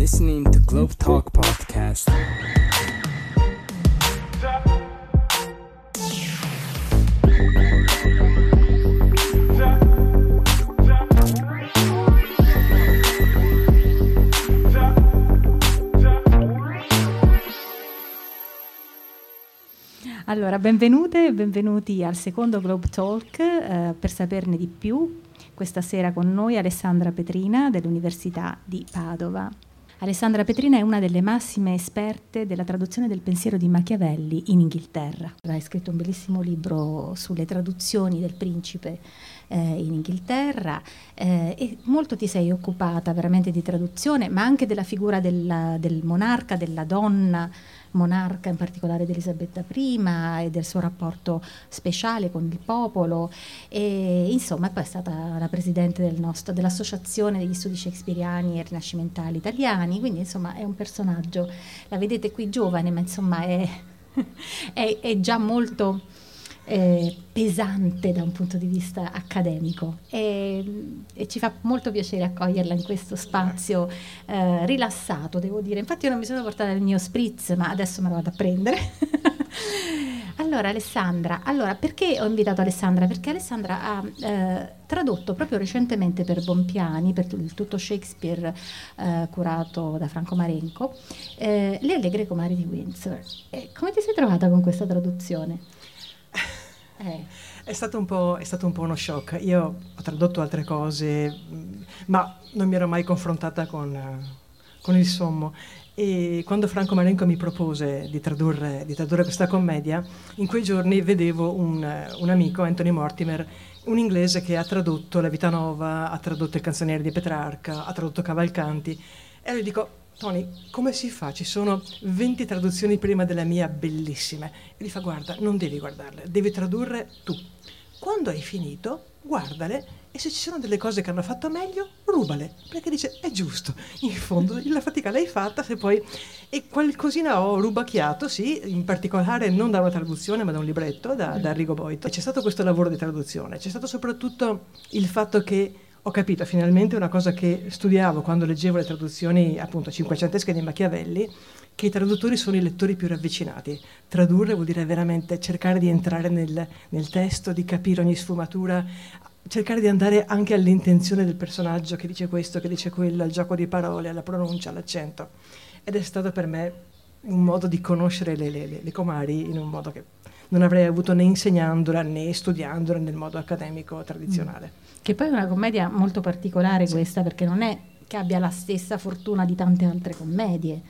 listening to Globe Talk Podcast. Allora, benvenute e benvenuti al secondo Globe Talk. eh, per saperne di più, questa sera con noi Alessandra Petrina dell'Università di Padova. Alessandra Petrina è una delle massime esperte della traduzione del pensiero di Machiavelli in Inghilterra. Hai scritto un bellissimo libro sulle traduzioni del principe eh, in Inghilterra eh, e molto ti sei occupata veramente di traduzione, ma anche della figura della- del monarca, della donna monarca, in particolare di Elisabetta I e del suo rapporto speciale con il popolo. E insomma poi è stata la presidente del nostro- dell'associazione degli studi shakespeariani e rinascimentali italiani, quindi insomma è un personaggio, la vedete qui giovane ma insomma è, è- è già molto eh, pesante da un punto di vista accademico e, e ci fa molto piacere accoglierla in questo spazio eh, rilassato, devo dire. Infatti io non mi sono portata il mio spritz, ma adesso me lo vado a prendere. allora Alessandra, allora perché ho invitato Alessandra? Perché Alessandra ha eh, tradotto proprio recentemente per Bompiani, per il tutto Shakespeare eh, curato da Franco Marenco, eh, Le Allegre Comari di Windsor. Come ti sei trovata con questa traduzione? Eh. È stato, un po', è stato un po' uno shock. Io ho tradotto altre cose, mh, ma non mi ero mai confrontata con, eh, con il sommo. E quando Franco Marenco mi propose di tradurre, di tradurre questa commedia, in quei giorni vedevo un, eh, un amico, Anthony Mortimer, un inglese che ha tradotto La Vita Nova, ha tradotto Il canzoniere di Petrarca, ha tradotto Cavalcanti. E allora dico, Tony, come si fa? Ci sono 20 traduzioni prima della mia bellissime. E gli fa, guarda, non devi guardarle, devi tradurre tu. Quando hai finito, guardale e se ci sono delle cose che hanno fatto meglio, rubale. Perché dice, è giusto, in fondo la fatica l'hai fatta, se poi... E qualcosina ho rubacchiato, sì, in particolare non da una traduzione, ma da un libretto, da, da Arrigo Boito. C'è stato questo lavoro di traduzione, c'è stato soprattutto il fatto che ho capito finalmente una cosa che studiavo quando leggevo le traduzioni appunto cinquecentesche di Machiavelli, che i traduttori sono i lettori più ravvicinati. Tradurre vuol dire veramente cercare di entrare nel, nel testo, di capire ogni sfumatura, cercare di andare anche all'intenzione del personaggio che dice questo, che dice quello, al gioco di parole, alla pronuncia, all'accento. Ed è stato per me un modo di conoscere le, le, le- comari in un modo che non avrei avuto né insegnandola né studiandola nel modo accademico tradizionale. Che poi è una commedia molto particolare questa, perché non è che abbia la stessa fortuna di tante altre commedie,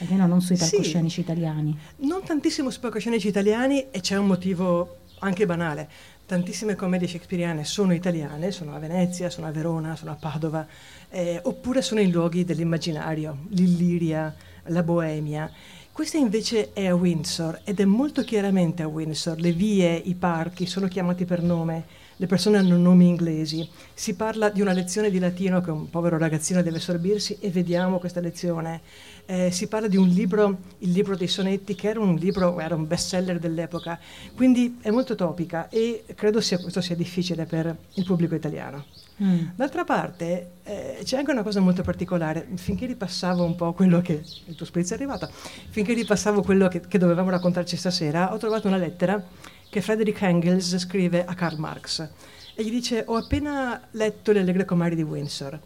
almeno non sui Sì. palcoscenici italiani. Non tantissimo su palcoscenici italiani e c'è un motivo anche banale. Tantissime commedie shakespeariane sono italiane, sono a Venezia, sono a Verona, sono a Padova, eh, oppure sono in luoghi dell'immaginario, l'Illiria, la Boemia. Questa invece è a Windsor ed è molto chiaramente a Windsor. Le vie, i parchi sono chiamati per nome, le persone hanno nomi inglesi. Si parla di una lezione di latino che un povero ragazzino deve sorbirsi e vediamo questa lezione. Eh, si parla di un libro, il libro dei sonetti, che era un libro, era un bestseller dell'epoca, quindi è molto topica e credo sia, questo sia difficile per il pubblico italiano. Mm. D'altra parte eh, c'è anche una cosa molto particolare, finché ripassavo un po' quello che, il tuo spritz è arrivato, finché ripassavo quello che, che dovevamo raccontarci stasera, ho trovato una lettera che Frederick Engels scrive a Karl Marx e gli dice ho appena letto Le Allegre Comari di Windsor.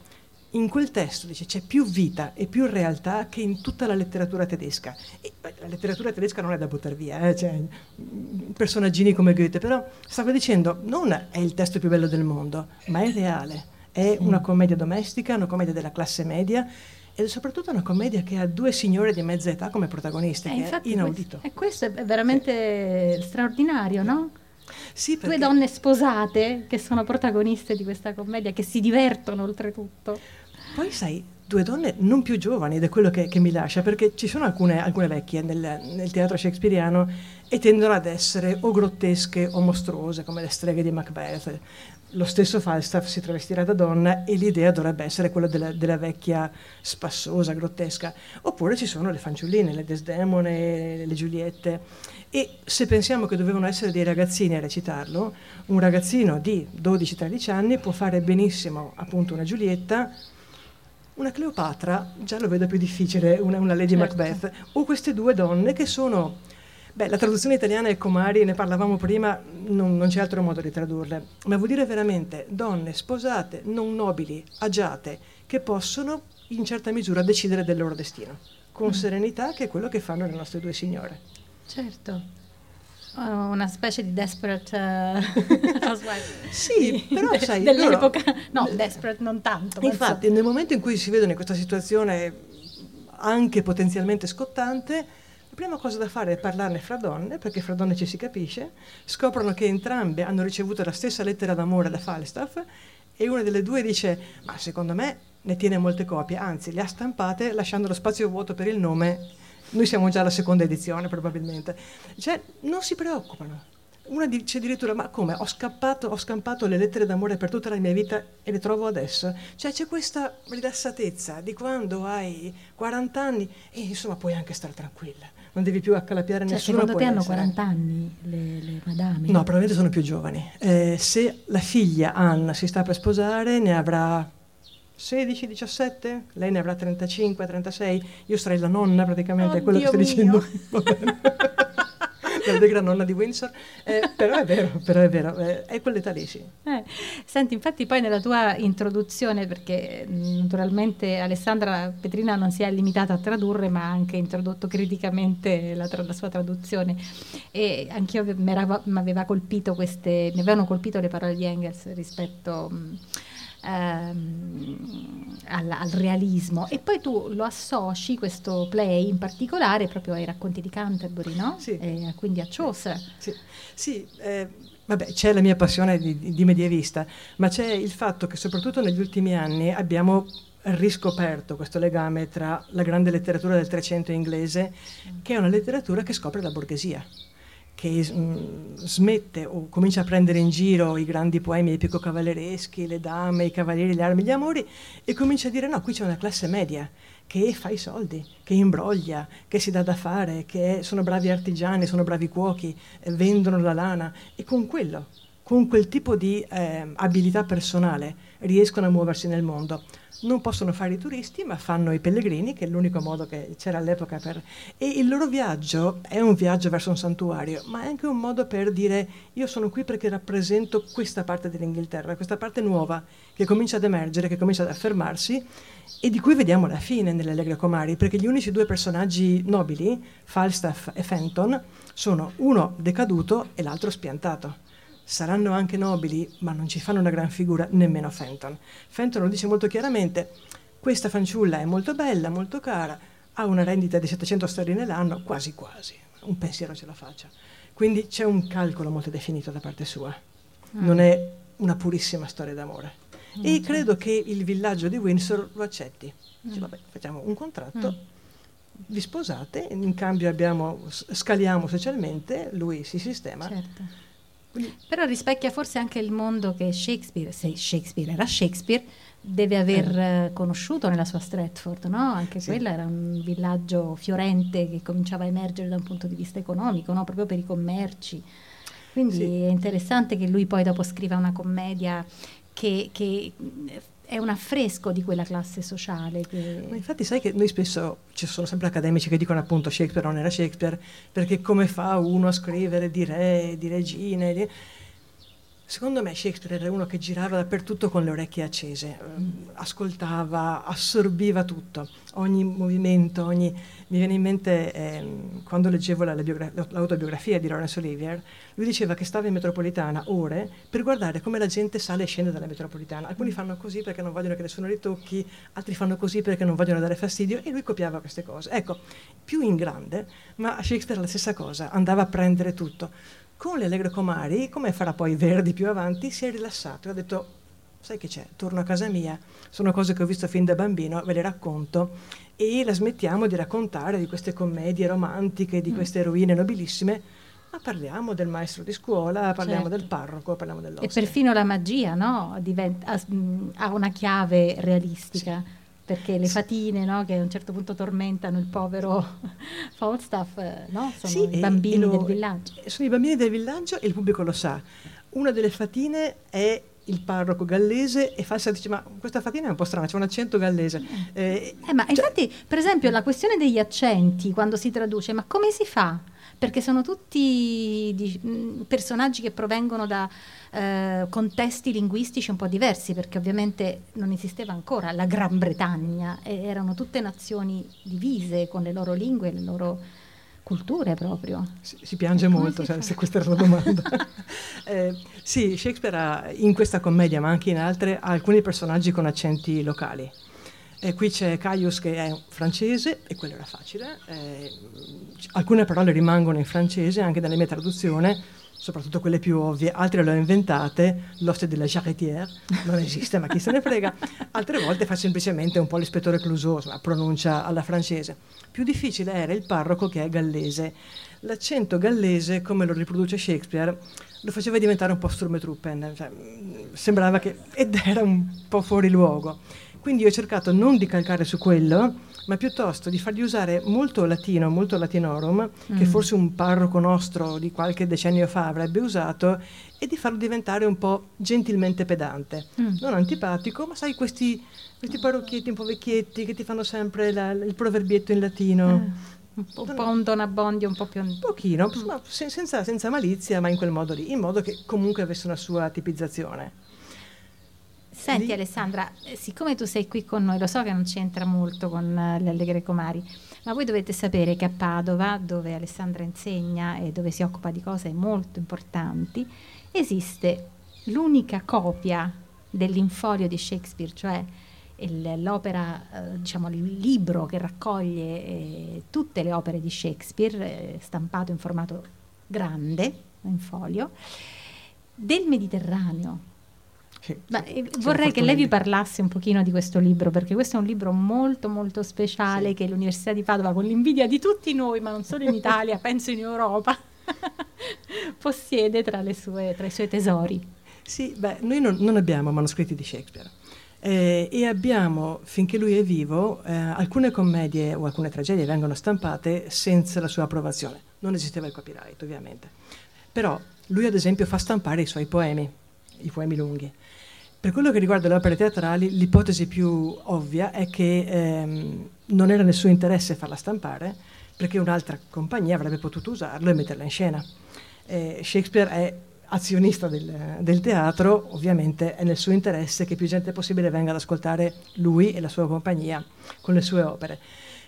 In quel testo dice c'è più vita e più realtà che in tutta la letteratura tedesca. E, beh, la letteratura tedesca non è da buttare via, eh, cioè, mm, personaggini come Goethe, però stavo dicendo non è il testo più bello del mondo, ma è reale. È una commedia domestica, una commedia della classe media ed è soprattutto una commedia che ha due signore di mezza età come protagoniste, Eh, che è inaudito. questo, e questo è veramente straordinario, no? Sì, Due perché- donne sposate che sono protagoniste di questa commedia, che si divertono oltretutto. Poi sai, due donne non più giovani ed è quello che, che mi lascia, perché ci sono alcune, alcune vecchie nel, nel teatro shakespeariano e tendono ad essere o grottesche o mostruose, come le streghe di Macbeth. Lo stesso Falstaff si travestirà da donna e l'idea dovrebbe essere quella della, della vecchia spassosa, grottesca. Oppure ci sono le fanciulline, le Desdemone, le Giuliette. E se pensiamo che dovevano essere dei ragazzini a recitarlo, un ragazzino di 12-13 anni può fare benissimo appunto una Giulietta Una Cleopatra, già lo vedo più difficile, una, una Lady Certo. Macbeth, o queste due donne che sono, beh, la traduzione italiana è comari, ne parlavamo prima, non, non c'è altro modo di tradurle, ma vuol dire veramente donne sposate, non nobili, agiate, che possono in certa misura decidere del loro destino, con Mm. serenità, che è quello che fanno le nostre due signore. Certo. Oh, una specie di desperate housewife. Sì, però De- sai, dell'epoca. loro- No, desperate non tanto. Infatti, nel momento in cui si vedono in questa situazione anche potenzialmente scottante, la prima cosa da fare è parlarne fra donne, perché fra donne ci si capisce, scoprono che entrambe hanno ricevuto la stessa lettera d'amore da Falstaff e una delle due dice, ma secondo me ne tiene molte copie, anzi le ha stampate lasciando lo spazio vuoto per il nome, noi siamo già alla seconda edizione probabilmente, cioè non si preoccupano. Una dice addirittura, ma come, ho, scappato, ho scampato le lettere d'amore per tutta la mia vita e le trovo adesso? Cioè c'è questa rilassatezza di quando hai 40 anni e insomma puoi anche stare tranquilla, non devi più accalapiare Cioè, nessuno. secondo te hanno essere- 40 anni le, le madame? No, probabilmente sono più giovani. Eh, se la figlia Anna si sta per sposare, ne avrà 16, 17, lei ne avrà 35, 36, io sarei la nonna praticamente, è quello che sto Oddio dicendo. bene. L'allegra nonna di Windsor. Eh, però è vero, però è vero, eh, è quell'età lì, sì. Eh, senti, infatti poi nella tua introduzione, perché naturalmente Alessandra Petrina non si è limitata a tradurre, ma ha anche introdotto criticamente la, tra- la sua traduzione e anch'io mi aveva colpito queste, mi avevano colpito le parole di Engels rispetto mh, ehm, al, al realismo e poi tu lo associ questo play in particolare proprio ai racconti di Canterbury, no? Sì. E quindi a Chaucer. Sì, sì eh, vabbè, c'è la mia passione di- di medievista, ma c'è il fatto che soprattutto negli ultimi anni abbiamo riscoperto questo legame tra la grande letteratura del Trecento inglese, che è una letteratura che scopre la borghesia che mm, smette o comincia a prendere in giro i grandi poemi epico-cavallereschi, le dame, i cavalieri, le armi, gli amori, e comincia a dire no, qui c'è una classe media che fa i soldi, che imbroglia, che si dà da fare, che sono bravi artigiani, sono bravi cuochi, vendono la lana, e con quello, con quel tipo di eh, abilità personale, riescono a muoversi nel mondo. Non possono fare i turisti, ma fanno i pellegrini, che è l'unico modo che c'era all'epoca per... E il loro viaggio è un viaggio verso un santuario, ma è anche un modo per dire io sono qui perché rappresento questa parte dell'Inghilterra, questa parte nuova che comincia ad emergere, che comincia ad affermarsi e di cui vediamo la fine nelle Allegre Comari, perché gli unici due personaggi nobili, Falstaff e Fenton, sono uno decaduto e l'altro spiantato. Saranno anche nobili, ma non ci fanno una gran figura nemmeno Fenton. Fenton lo dice molto chiaramente, questa fanciulla è molto bella, molto cara, ha una rendita di 700 sterline l'anno, quasi quasi, un pensiero ce la faccia. Quindi c'è un calcolo molto definito da parte sua, non è una purissima storia d'amore. E credo che il villaggio di Windsor lo accetti. Dice, vabbè, facciamo un contratto, vi sposate, in cambio abbiamo, scaliamo socialmente, lui si sistema. Certo. Però rispecchia forse anche il mondo che Shakespeare, se Shakespeare era Shakespeare, deve aver eh, conosciuto nella sua Stratford, no? Anche Sì. quella era un villaggio fiorente che cominciava a emergere da un punto di vista economico, no? Proprio per i commerci. Quindi Sì. è interessante che lui poi dopo scriva una commedia che, che, è un affresco di quella classe sociale. che- infatti sai che noi spesso ci sono sempre accademici che dicono appunto Shakespeare non era Shakespeare perché come fa uno a scrivere di re, di regine? di- Secondo me Shakespeare era uno che girava dappertutto con le orecchie accese, ehm, ascoltava, assorbiva tutto, ogni movimento, ogni... Mi viene in mente ehm, quando leggevo la- la biogra- l'autobiografia di Laurence Olivier, lui diceva che stava in metropolitana ore per guardare come la gente sale e scende dalla metropolitana. Alcuni fanno così perché non vogliono che nessuno li tocchi, altri fanno così perché non vogliono dare fastidio e lui copiava queste cose. Ecco, più in grande, ma Shakespeare la stessa cosa, andava a prendere tutto. Con le Allegro Comari, come farà poi Verdi più avanti, si è rilassato e ha detto sai che c'è, torno a casa mia, sono cose che ho visto fin da bambino, ve le racconto e la smettiamo di raccontare di queste commedie romantiche, di queste eroine nobilissime, ma parliamo del maestro di scuola, parliamo Certo. del parroco, parliamo E dell'oste. perfino la magia no? Diventa- ha, ha una chiave realistica, perché le fatine no? che a un certo punto tormentano il povero Falstaff eh, no? sono Sì, i bambini lo- del villaggio. Sono i bambini del villaggio e il pubblico lo sa. Una delle fatine è il parroco gallese e Falsa dice ma questa fatina è un po' strana, c'è un accento gallese. Eh, eh, ma cioè, infatti, per esempio, la questione degli accenti, quando si traduce, ma come si fa? Perché sono tutti di, personaggi che provengono da eh, contesti linguistici un po' diversi, perché ovviamente non esisteva ancora la Gran Bretagna, erano tutte nazioni divise con le loro lingue e le loro culture proprio. Si, si piange molto se, se, questa era la domanda. eh, sì, Shakespeare ha in questa commedia, ma anche in altre, ha alcuni personaggi con accenti locali. Eh, qui c'è Caius che è francese e quello era facile. Eh, alcune parole rimangono in francese anche nella mia traduzione soprattutto quelle più ovvie, altre le ho inventate, l'oste della charretière, non esiste ma chi se ne frega, altre volte fa semplicemente un po' l'ispettore Clouseau, la pronuncia alla francese. Più difficile era il parroco che è gallese. L'accento gallese, come lo riproduce Shakespeare, lo faceva diventare un po' Sturmetruppen, cioè, sembrava che... ed era un po' fuori luogo. Quindi ho cercato non di calcare su quello, ma piuttosto di fargli usare molto latino, molto latinorum, mm. che forse un parroco nostro di qualche decennio fa avrebbe usato, e di farlo diventare un po' gentilmente pedante. Mm. Non antipatico, ma sai questi, questi, parrocchietti un po' vecchietti che ti fanno sempre la, il proverbietto in latino. Mm. Un po' un Don Abbondio, un po' più... Un pochino, mm. ma senza, senza malizia, ma in quel modo lì, in modo che comunque avesse una sua tipizzazione. Senti lì. Alessandra, eh, siccome tu sei qui con noi, lo so che non c'entra molto con uh, le Allegre Comari, ma voi dovete sapere che a Padova, dove Alessandra insegna e dove si occupa di cose molto importanti, esiste l'unica copia dell'infolio di Shakespeare, cioè il, l'opera, eh, diciamo il libro che raccoglie eh, tutte le opere di Shakespeare, eh, stampato in formato grande, in folio, del Mediterraneo sì, vorrei che lei vi parlasse un pochino di questo libro, perché questo è un libro molto molto speciale sì. che l'Università di Padova, con l'invidia di tutti noi, ma non solo in Italia, penso in Europa, possiede tra, sue, tra, i suoi tesori. Sì, beh, noi non, non abbiamo manoscritti di Shakespeare. Eh, e abbiamo, finché lui è vivo, eh, alcune commedie o alcune tragedie vengono stampate senza la sua approvazione. Non esisteva il copyright, ovviamente. Però lui, ad esempio, fa stampare i suoi poemi, i poemi lunghi. Per quello che riguarda le opere teatrali, l'ipotesi più ovvia è che ehm, non era nel suo interesse farla stampare perché un'altra compagnia avrebbe potuto usarlo e metterla in scena. Eh, Shakespeare è azionista del, del, teatro, ovviamente è nel suo interesse che più gente possibile venga ad ascoltare lui e la sua compagnia con le sue opere.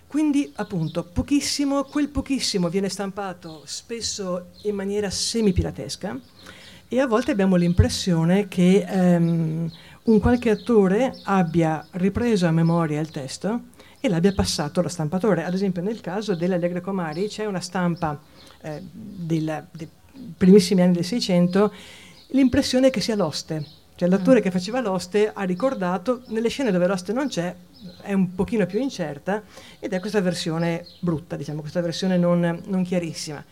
Quindi, appunto, pochissimo, quel pochissimo viene stampato spesso in maniera semi-piratesca e a volte abbiamo l'impressione che um, un qualche attore abbia ripreso a memoria il testo e l'abbia passato allo stampatore. Ad esempio nel caso dell'Allegre Comari c'è una stampa eh, del, dei primissimi anni del Seicento, l'impressione è che sia l'oste. Cioè l'attore mm. che faceva l'oste ha ricordato, nelle scene dove l'oste non c'è, è un pochino più incerta ed è questa versione brutta, diciamo, questa versione non, non chiarissima.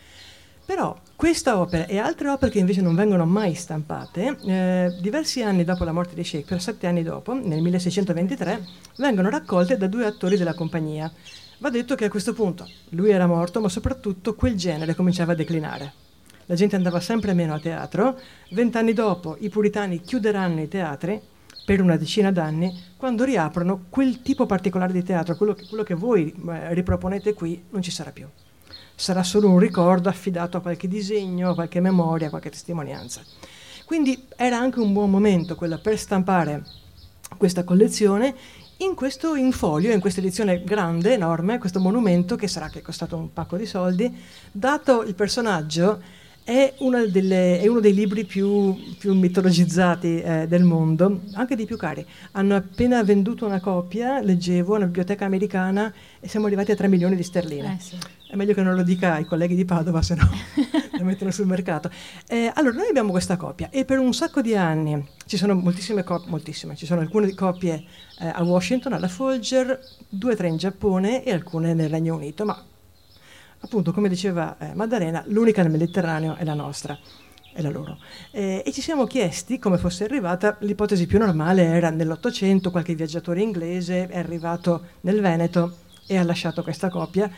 Però questa opera e altre opere che invece non vengono mai stampate, eh, diversi anni dopo la morte di Shakespeare, sette anni dopo, nel 1623, vengono raccolte da due attori della compagnia. Va detto che a questo punto lui era morto, ma soprattutto quel genere cominciava a declinare. La gente andava sempre meno a teatro. Vent'anni dopo i puritani chiuderanno i teatri per una decina d'anni, quando riaprono quel tipo particolare di teatro, quello che, quello che voi eh, riproponete qui, non ci sarà più sarà solo un ricordo affidato a qualche disegno, a qualche memoria, a qualche testimonianza. Quindi era anche un buon momento quello per stampare questa collezione in questo infolio, in questa edizione grande, enorme, questo monumento che sarà che è costato un pacco di soldi, dato il personaggio è, delle, è, uno dei libri più, più mitologizzati eh, del mondo, anche dei più cari. Hanno appena venduto una copia, leggevo, una biblioteca americana e siamo arrivati a 3 milioni di sterline. Eh sì. È meglio che non lo dica ai colleghi di Padova, se no la mettono sul mercato. Eh, allora, noi abbiamo questa copia e per un sacco di anni ci sono moltissime copie, moltissime, ci sono alcune copie eh, a Washington, alla Folger, due o tre in Giappone e alcune nel Regno Unito, ma appunto, come diceva eh, Maddalena, l'unica nel Mediterraneo è la nostra, è la loro. Eh, e ci siamo chiesti come fosse arrivata, l'ipotesi più normale era nell'Ottocento, qualche viaggiatore inglese è arrivato nel Veneto e ha lasciato questa copia.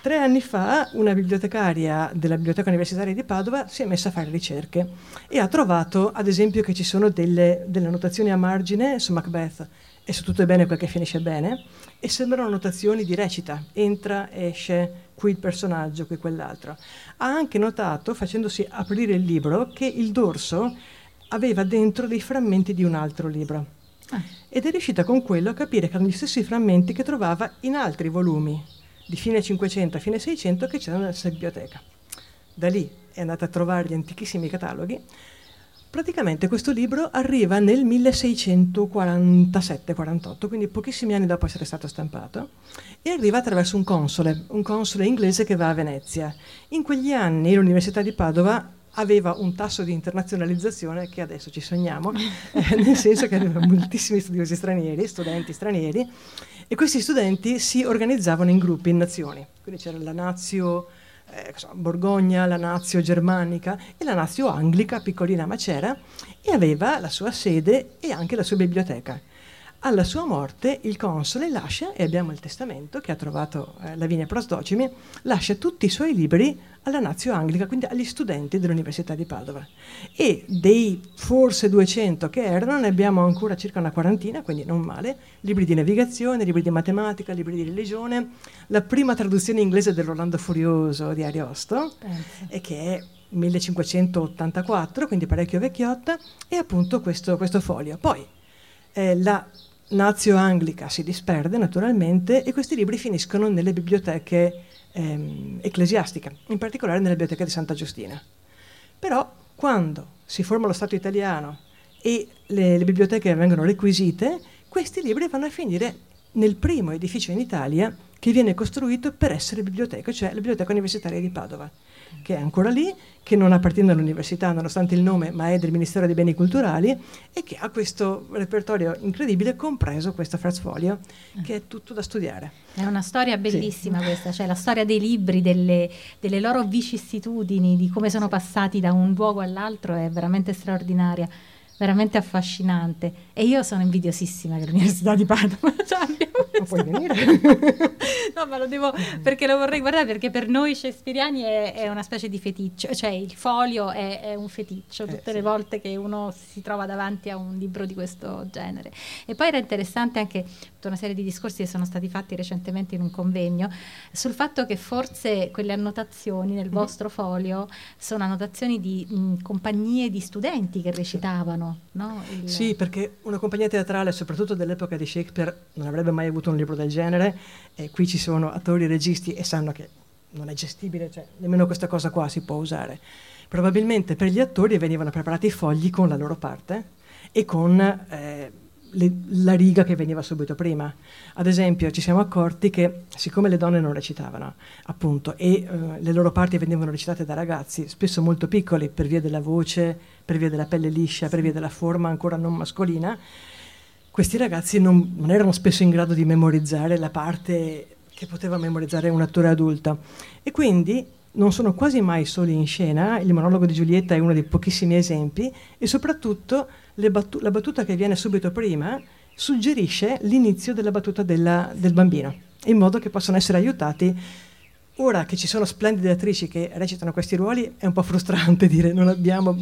Tre anni fa una bibliotecaria della Biblioteca Universitaria di Padova si è messa a fare ricerche e ha trovato, ad esempio, che ci sono delle, delle annotazioni a margine su Macbeth e su tutto è bene quel che finisce bene e sembrano annotazioni di recita, entra, esce, qui il personaggio, qui quell'altro. Ha anche notato, facendosi aprire il libro, che il dorso aveva dentro dei frammenti di un altro libro. Ah. Ed è riuscita con quello a capire che erano gli stessi frammenti che trovava in altri volumi di fine 500 a fine 600 che c'erano nella biblioteca. Da lì è andata a trovare gli antichissimi cataloghi. Praticamente questo libro arriva nel 1647-48, quindi pochissimi anni dopo essere stato stampato, e arriva attraverso un console, un console inglese che va a Venezia. In quegli anni l'Università di Padova aveva un tasso di internazionalizzazione che adesso ci sogniamo, eh, nel senso che aveva moltissimi studiosi stranieri, studenti stranieri, e questi studenti si organizzavano in gruppi, in nazioni. Quindi c'era la Nazio eh, Borgogna, la Nazio Germanica e la Nazio Anglica, piccolina ma c'era, e aveva la sua sede e anche la sua biblioteca. Alla sua morte il console lascia, e abbiamo il testamento che ha trovato eh, Lavinia Prostocimi, lascia tutti i suoi libri alla Nazio Anglica, quindi agli studenti dell'Università di Padova. E dei forse 200 che erano, ne abbiamo ancora circa una quarantina, quindi non male, libri di navigazione, libri di matematica, libri di religione, la prima traduzione inglese dell'Orlando Furioso di Ariosto, e che è 1584, quindi parecchio vecchiotta, e appunto questo, questo foglio. Poi eh, la Nazio Anglica si disperde naturalmente e questi libri finiscono nelle biblioteche ehm, ecclesiastiche, in particolare nella biblioteca di Santa Giustina. Però quando si forma lo Stato italiano e le, le biblioteche vengono requisite, questi libri vanno a finire nel primo edificio in Italia che viene costruito per essere biblioteca, cioè la Biblioteca Universitaria di Padova che è ancora lì, che non appartiene all'università nonostante il nome, ma è del Ministero dei Beni Culturali e che ha questo repertorio incredibile, compreso questo Folio, che è tutto da studiare. È una storia bellissima sì. questa, cioè la storia dei libri, delle, delle, loro vicissitudini, di come sono passati da un luogo all'altro, è veramente straordinaria veramente affascinante. E io sono invidiosissima dell'Università di Padova. Cioè, non puoi venire? no, ma lo devo, perché lo vorrei guardare, perché per noi shakespeariani è, è una specie di feticcio, cioè il folio è, è un feticcio tutte eh, le volte che uno si trova davanti a un libro di questo genere. E poi era interessante anche tutta una serie di discorsi che sono stati fatti recentemente in un convegno sul fatto che forse quelle annotazioni nel mm-hmm. vostro folio sono annotazioni di mh, compagnie di studenti che recitavano. No? Il... Sì, perché una compagnia teatrale, soprattutto dell'epoca di Shakespeare, non avrebbe mai avuto un libro del genere. E qui ci sono attori registi e sanno che non è gestibile, cioè nemmeno questa cosa qua si può usare. Probabilmente per gli attori venivano preparati i fogli con la loro parte e con eh, le, la riga che veniva subito prima. Ad esempio, ci siamo accorti che siccome le donne non recitavano, appunto, e eh, le loro parti venivano recitate da ragazzi, spesso molto piccoli, per via della voce, per via della pelle liscia, per via della forma ancora non mascolina, questi ragazzi non, non erano spesso in grado di memorizzare la parte che poteva memorizzare un attore adulto. E quindi non sono quasi mai soli in scena, il monologo di Giulietta è uno dei pochissimi esempi, e soprattutto battu- la battuta che viene subito prima suggerisce l'inizio della battuta della, del bambino, in modo che possano essere aiutati. Ora che ci sono splendide attrici che recitano questi ruoli, è un po' frustrante dire non abbiamo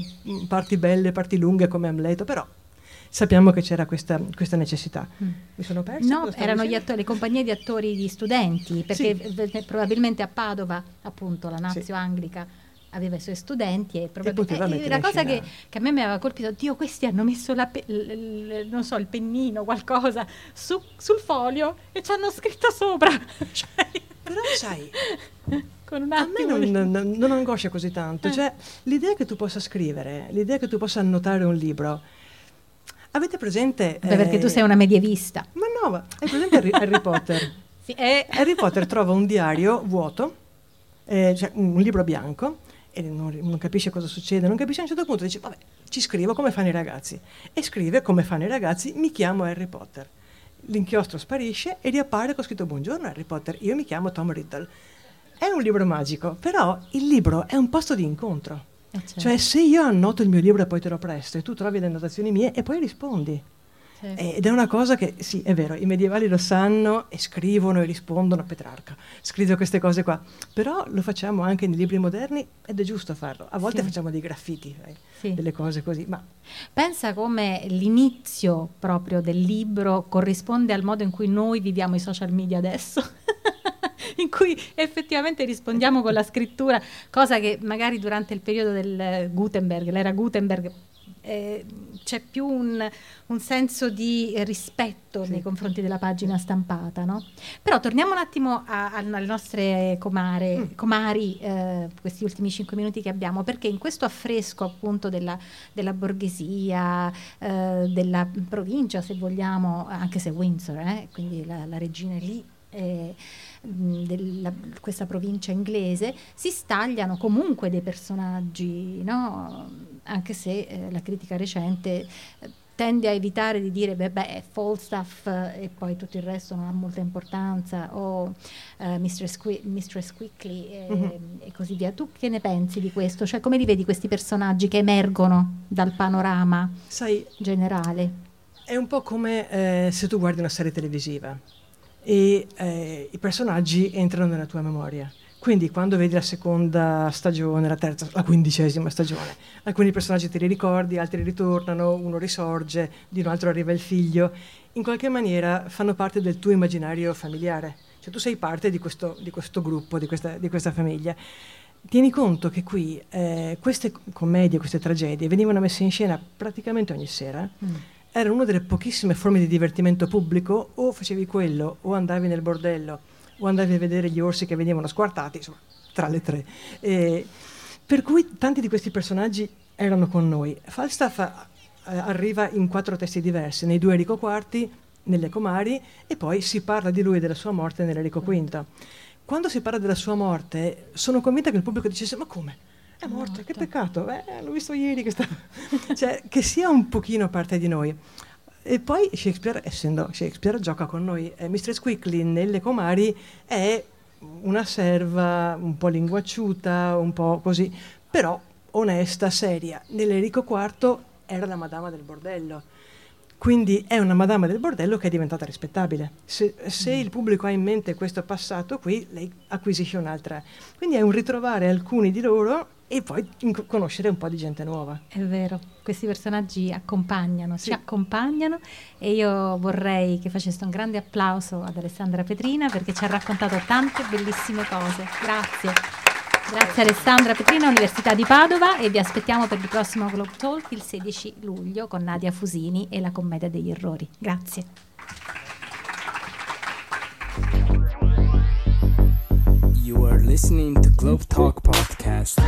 parti belle, parti lunghe come Amleto, però sappiamo che c'era questa, questa necessità. Mm. Mi sono persa? No, erano attori, le compagnie di attori di studenti, perché sì. probabilmente a Padova, appunto, la Nazio sì. Anglica aveva i suoi studenti e probabilmente eh, la cosa che, che, a me mi aveva colpito Dio questi hanno messo pe- l- l- non so il pennino qualcosa su, sul foglio e ci hanno scritto sopra. Cioè, però sai con un attimo a me non, non, non angoscia così tanto eh. cioè l'idea che tu possa scrivere l'idea che tu possa annotare un libro avete presente Beh, perché tu eh, sei una medievista. Ma no hai presente Harry, Harry Potter? Sì, è... Harry Potter trova un diario vuoto eh, cioè un libro bianco e non, non, capisce cosa succede, non capisce a un certo punto, dice vabbè ci scrivo come fanno i ragazzi e scrive come fanno i ragazzi, mi chiamo Harry Potter. L'inchiostro sparisce e riappare con scritto buongiorno Harry Potter, io mi chiamo Tom Riddle. È un libro magico, però il libro è un posto di incontro. Eh certo. Cioè se io annoto il mio libro e poi te lo presto e tu trovi le annotazioni mie e poi rispondi. Sì. Ed è una cosa che, sì, è vero, i medievali lo sanno e scrivono e rispondono a Petrarca. Scrivo queste cose qua. Però lo facciamo anche nei libri moderni ed è giusto farlo. A volte Sì. facciamo dei graffiti, eh, Sì. delle cose così, ma Pensa come l'inizio proprio del libro corrisponde al modo in cui noi viviamo i social media adesso. in cui effettivamente rispondiamo con la scrittura, cosa che magari durante il periodo del eh, Gutenberg, l'era Gutenberg, eh, c'è più un, un senso di rispetto Sì. nei confronti della pagina stampata, no? Però torniamo un attimo a- a- alle nostre comare, Mm. comari, eh, questi ultimi cinque minuti che abbiamo, perché in questo affresco appunto della, della borghesia, eh, della provincia, se vogliamo, anche se Windsor, eh, quindi la, la regina è lì, eh, della- questa provincia inglese, si stagliano comunque dei personaggi, no? anche se eh, la critica recente eh, tende a evitare di dire beh, beh Falstaff eh, e poi tutto il resto non ha molta importanza o eh, Mistress, Qui- Mistress Quickly e, Mhm. e così via. Tu che ne pensi di questo? Cioè come li vedi questi personaggi che emergono dal panorama sai, generale? È un po' come eh, se tu guardi una serie televisiva e eh, i personaggi entrano nella tua memoria. Quindi quando vedi la seconda stagione, la terza, la quindicesima stagione, alcuni personaggi te li ricordi, altri ritornano, uno risorge, di un altro arriva il figlio, in qualche maniera fanno parte del tuo immaginario familiare. Cioè tu sei parte di questo, di questo gruppo, di questa, di questa famiglia. Tieni conto che qui eh, queste commedie, queste tragedie venivano messe in scena praticamente ogni sera era una delle pochissime forme di divertimento pubblico, o facevi quello, o andavi nel bordello, o andavi a vedere gli orsi che venivano squartati, insomma, tra le tre. E per cui tanti di questi personaggi erano con noi. Falstaff eh, arriva in quattro testi diversi, nei due Enrico IV, nelle Comari, e poi si parla di lui e della sua morte nell'Enrico V. Quando si parla della sua morte, sono convinta che il pubblico dicesse: Ma come? È morto, che morto." peccato, eh, l'ho visto ieri che sta... cioè, che sia un pochino parte di noi. E poi Shakespeare, essendo Shakespeare, gioca con noi. Eh, Mistress Quickly nelle Comari è una serva un po' linguacciuta, un po' così, però onesta, seria. Nell'Enrico IV era la madama del bordello. Quindi è una madama del bordello che è diventata rispettabile. Se, se il pubblico ha in mente questo passato qui, lei acquisisce un'altra. Quindi è un ritrovare alcuni di loro e poi inco- conoscere un po' di gente nuova. È vero, questi personaggi accompagnano, Sì. ci accompagnano e io vorrei che faceste un grande applauso ad Alessandra Petrina perché ci ha raccontato tante bellissime cose. Grazie. Grazie Alessandra Petrina, Università di Padova e vi aspettiamo per il prossimo Globe Talk il 16 luglio con Nadia Fusini e la Commedia degli Errori. Grazie. You are listening to Globe Talk Podcast.